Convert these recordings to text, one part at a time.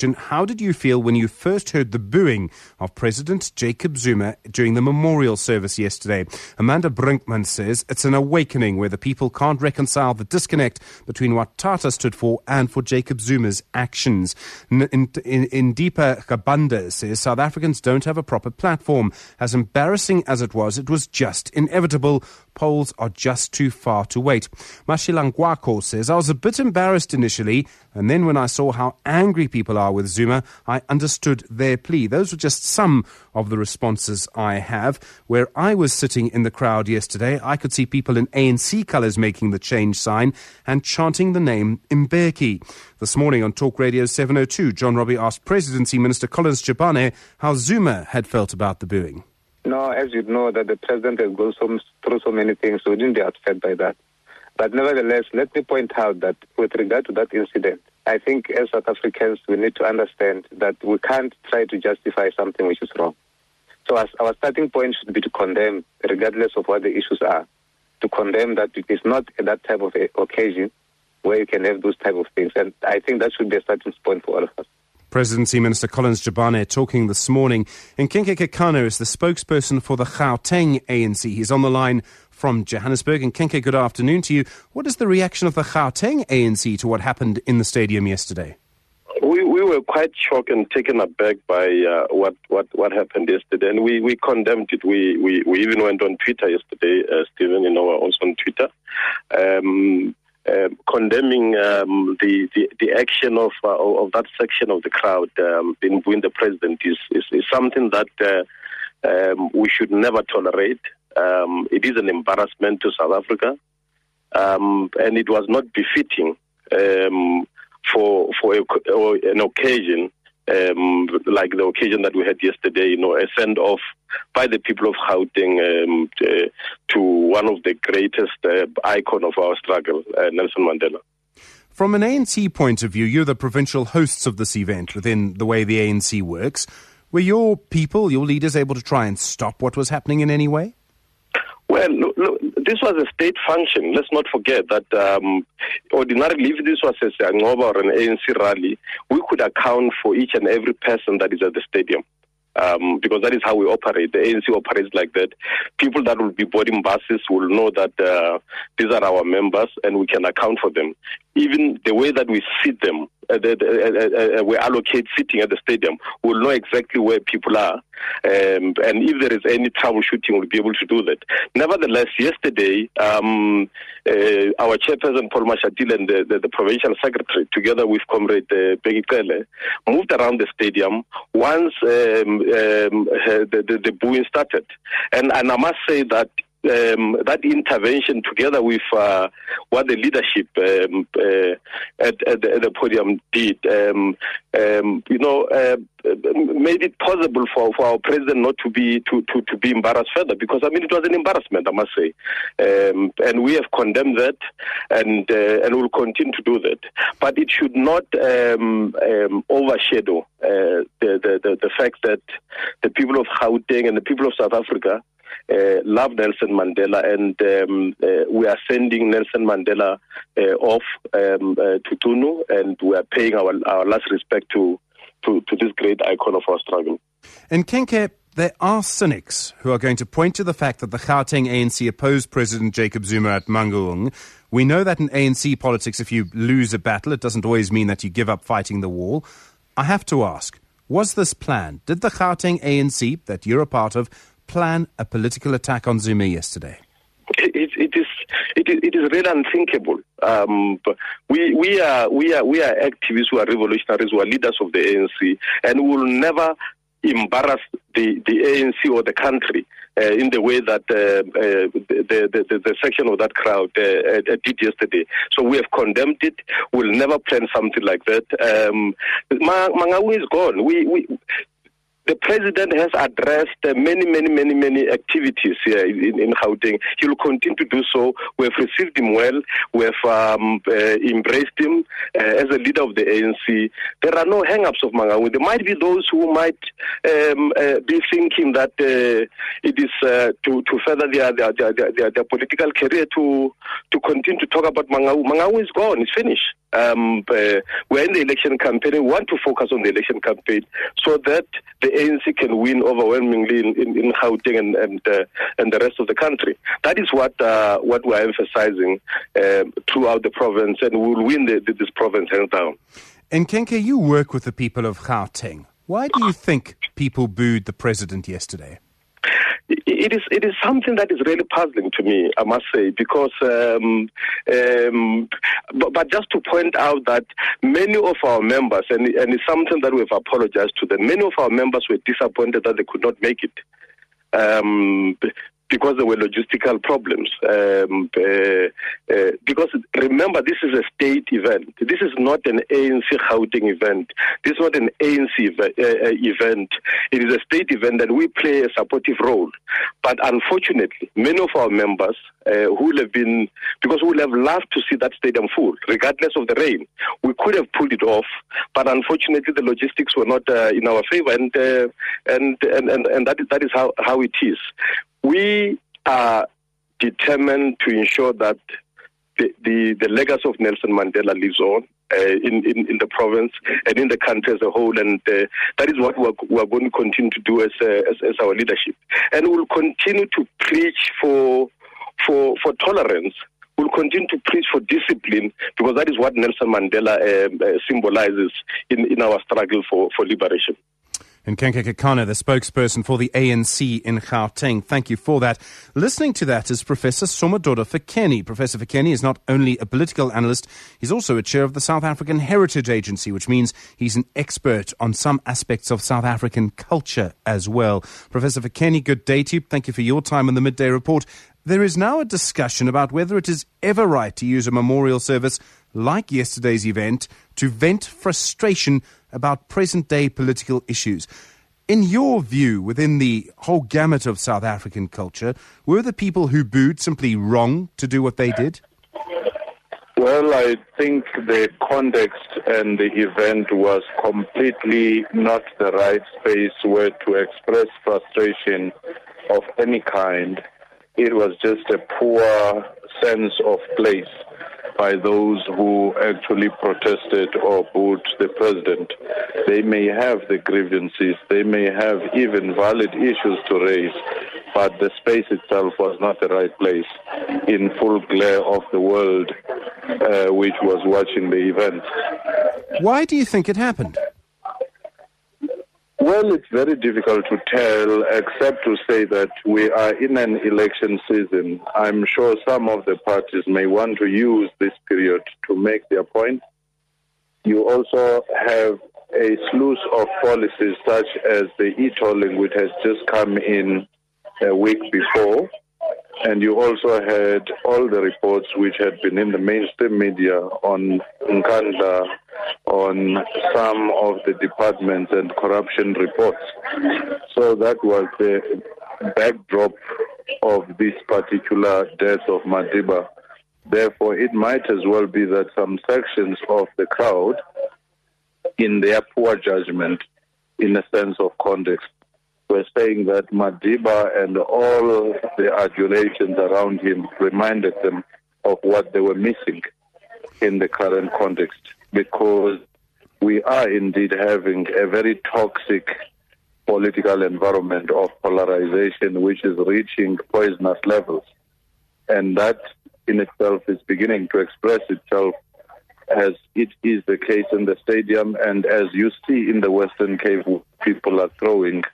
How did you feel when you first heard the booing of President Jacob Zuma during the memorial service yesterday? Amanda Brinkman says it's an awakening where the people can't reconcile the disconnect between what Tata stood for and for Jacob Zuma's actions. In, in, in Deepa Kabanda says South Africans don't have a proper platform. As embarrassing as it was, it was just inevitable. Polls are just too far to wait. Mashilangwako says, I was a bit embarrassed initially, and then when I saw how angry people are with Zuma, I understood their plea. Those were just some of the responses I have. Where I was sitting in the crowd yesterday, I could see people in ANC colours making the change sign and chanting the name Mbeki. This morning on Talk Radio 702, John Robbie asked Presidency Minister Collins Chabane how Zuma had felt about the booing. No, as you know, that the president has gone through so many things, so we didn't be upset by that. But nevertheless, let me point out that with regard to that incident, I think as South Africans, we need to understand that we can't try to justify something which is wrong. So our starting point should be to condemn, regardless of what the issues are, to condemn that it is not that type of occasion where you can have those type of things. And I think that should be a starting point for all of us. Presidency Minister Collins Chabane talking this morning. And Nkenke Kekana is the spokesperson for the Gauteng ANC. He's on the line from Johannesburg. And Nkenke, good afternoon to you. What is the reaction of the Gauteng ANC to what happened in the stadium yesterday? We, we were quite shocked and taken aback by uh, what, what, what happened yesterday, and we, we condemned it. We, we, we even went on Twitter yesterday, uh, Stephen, you know, also on Twitter, um, uh, condemning um, the, the, the action of uh, of that section of the crowd um, in between the president is, is, is something that uh, um, we should never tolerate. Um, it is an embarrassment to South Africa, um, and it was not befitting um, for for a, an occasion um, like the occasion that we had yesterday. You know, a send off by the people of Gauteng um, to, to, one of the greatest uh, icon of our struggle, uh, Nelson Mandela. From an ANC point of view, you're the provincial hosts of this event within the way the ANC works. Were your people, your leaders, able to try and stop what was happening in any way? Well, look, look, this was a state function. Let's not forget that um, ordinarily, if this was a Siyanqoba or an ANC rally, we could account for each and every person that is at the stadium. Um, because that is how we operate. The ANC operates like that. People that will be boarding buses will know that uh, these are our members and we can account for them. Even the way that we seat them, uh, the, uh, uh, we allocate seating at the stadium, we'll know exactly where people are. Um, and if there is any troubleshooting, we'll be able to do that. Nevertheless, yesterday, um, uh, our chairperson, Paul Mashatile, and the, the, the, provincial secretary, together with Comrade uh, Bheki Cele, moved around the stadium once um, um, the, the, the booing started. And, and I must say that um, that intervention together with uh, what the leadership um, uh, at, at, the, at, the, podium did, um, um you know, uh, made it possible for, for our president not to be to, to, to be embarrassed further. Because I mean, it was an embarrassment, I must say, um, and we have condemned that, and uh, and will continue to do that. But it should not um, overshadow uh, the, the, the the fact that the people of Gauteng and the people of South Africa uh, love Nelson Mandela, and um, uh, we are sending Nelson Mandela uh, off um, uh, to Qunu, and we are paying our, our last respect to, to, to this great icon of our struggle. And Nkenke, there are cynics who are going to point to the fact that the Gauteng ANC opposed President Jacob Zuma at Mangaung. We know that in ANC politics, if you lose a battle, it doesn't always mean that you give up fighting the war. I have to ask, was this planned? Did the Gauteng ANC that you're a part of plan a political attack on Zuma yesterday? It, it is it it is really unthinkable. Um, we we are we are we are activists who are revolutionaries who are leaders of the ANC, and we will never embarrass the, the ANC or the country uh, in the way that uh, uh, the, the, the, the, section of that crowd uh, uh, did yesterday. So we have condemned it. We'll never plan something like that. Um, is gone. We, we, the president has addressed many, many, many, many activities here in, in Gauteng. He will continue to do so. We have received him well. We have um, uh, embraced him uh, as a leader of the ANC. There are no hang-ups of Mangaung. There might be those who might um, uh, be thinking that uh, it is uh, to, to further their their, their, their, their, political career to, to continue to talk about Mangaung. Mangaung is gone. It's finished. Um, uh, we're in the election campaign. We want to focus on the election campaign so that the ANC can win overwhelmingly in, in, in Gauteng and and, uh, and the rest of the country. That is what uh, what we're emphasizing um, throughout the province, and we'll win the, the, this province hands down. And Kenke, you work with the people of Gauteng. Why do you think people booed the president yesterday? It is it is something that is really puzzling to me, I must say, because um, um, but, but, just to point out that many of our members, and, and it's something that we've apologized to them, many of our members were disappointed that they could not make it. Um, because there were logistical problems. Um, uh, uh, because remember, this is a state event. This is not an ANC Gauteng event. This is not an ANC ev- uh, uh, event. It is a state event, and we play a supportive role. But unfortunately, many of our members uh, who have been, because we would have loved to see that stadium full, regardless of the rain. We could have pulled it off, but unfortunately, the logistics were not uh, in our favor, and, and and and and that that is how how it is. We are determined to ensure that the, the, the legacy of Nelson Mandela lives on uh, in, in, in, the province and in the country as a whole. And uh, that is what we're, we're, going to continue to do as, uh, as, as, our leadership. And we'll continue to preach for, for, for tolerance. We'll continue to preach for discipline because that is what Nelson Mandela um, uh, symbolizes in, in our struggle for, for liberation and Kekana, the spokesperson for the ANC in Gauteng. Thank you for that. Listening to that is Professor Somadoda Fikeni. Professor Fikeni is not only a political analyst, he's also a chair of the South African Heritage Agency, which means he's an expert on some aspects of South African culture as well. Professor Fikeni, good day to you. Thank you for your time on the Midday Report. There is now a discussion about whether it is ever right to use a memorial service like yesterday's event to vent frustration about present day political issues. In your view, within the whole gamut of South African culture, were the people who booed simply wrong to do what they did? Well, I think the context and the event was completely not the right space where to express frustration of any kind. It was just a poor sense of place by those who actually protested or booed the president. They may have the grievances, they may have even valid issues to raise, but the space itself was not the right place in full glare of the world uh, which was watching the event. Why do you think it happened? Well, it's very difficult to tell, except to say that we are in an election season. I'm sure some of the parties may want to use this period to make their point. You also have a slew of policies such as the e-tolling, which has just come in a week before. And you also had all the reports which had been in the mainstream media on Nkandla on some of the departments and corruption reports. So that was the backdrop of this particular death of Madiba. Therefore, it might as well be that some sections of the crowd, in their poor judgment, in a sense of context, were saying that Madiba and all the adulations around him reminded them of what they were missing in the current context because we are indeed having a very toxic political environment of polarization which is reaching poisonous levels. And that in itself is beginning to express itself as it is the case in the stadium and as you see in the Western Cape, people are throwing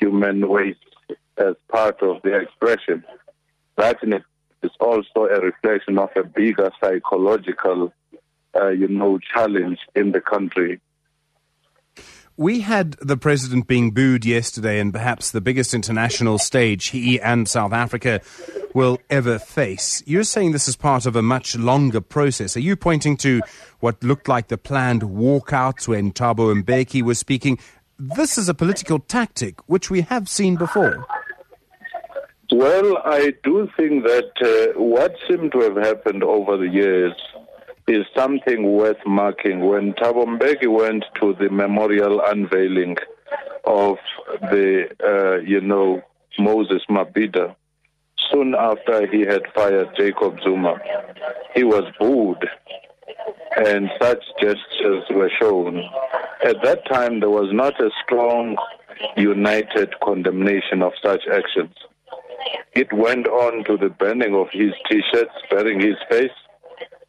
human waste as part of their expression. That in is also a reflection of a bigger psychological uh, you know, challenge in the country. We had the president being booed yesterday, and perhaps the biggest international stage he and South Africa will ever face. You're saying this is part of a much longer process. Are you pointing to what looked like the planned walkout when Thabo Mbeki was speaking? This is a political tactic which we have seen before. Well, I do think that uh, what seemed to have happened over the years is something worth marking. When Thabo Mbeki went to the memorial unveiling of the, uh, you know, Moses Mabhida, soon after he had fired Jacob Zuma, he was booed. And such gestures were shown. At that time, there was not a strong, united condemnation of such actions. It went on to the burning of his t-shirts bearing his face.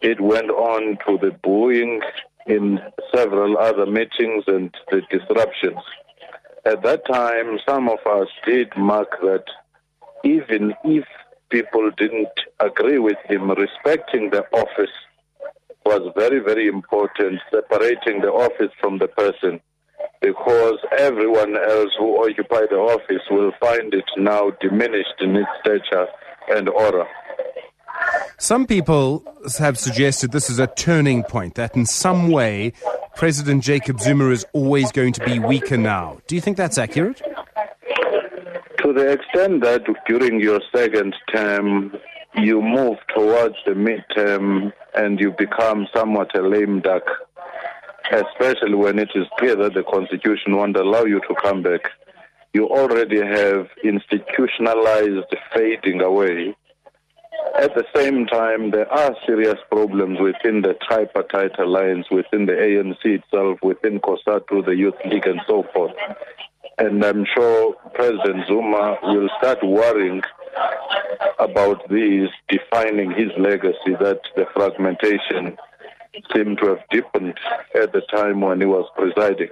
It went on to the booing in several other meetings and the disruptions. At that time, some of us did mark that even if people didn't agree with him, respecting the office was very, very important, separating the office from the person, because everyone else who occupy the office will find it now diminished in its stature and aura. Some people have suggested this is a turning point, that in some way President Jacob Zuma is always going to be weaker now. Do you think that's accurate? To the extent that during your second term you move towards the midterm and you become somewhat a lame duck, especially when it is clear that the Constitution won't allow you to come back. You already have institutionalized fading away at the same time, there are serious problems within the tripartite alliance, within the ANC itself, within COSATU, the Youth League, and so forth. And I'm sure President Zuma will start worrying about these, defining his legacy that the fragmentation seemed to have deepened at the time when he was presiding.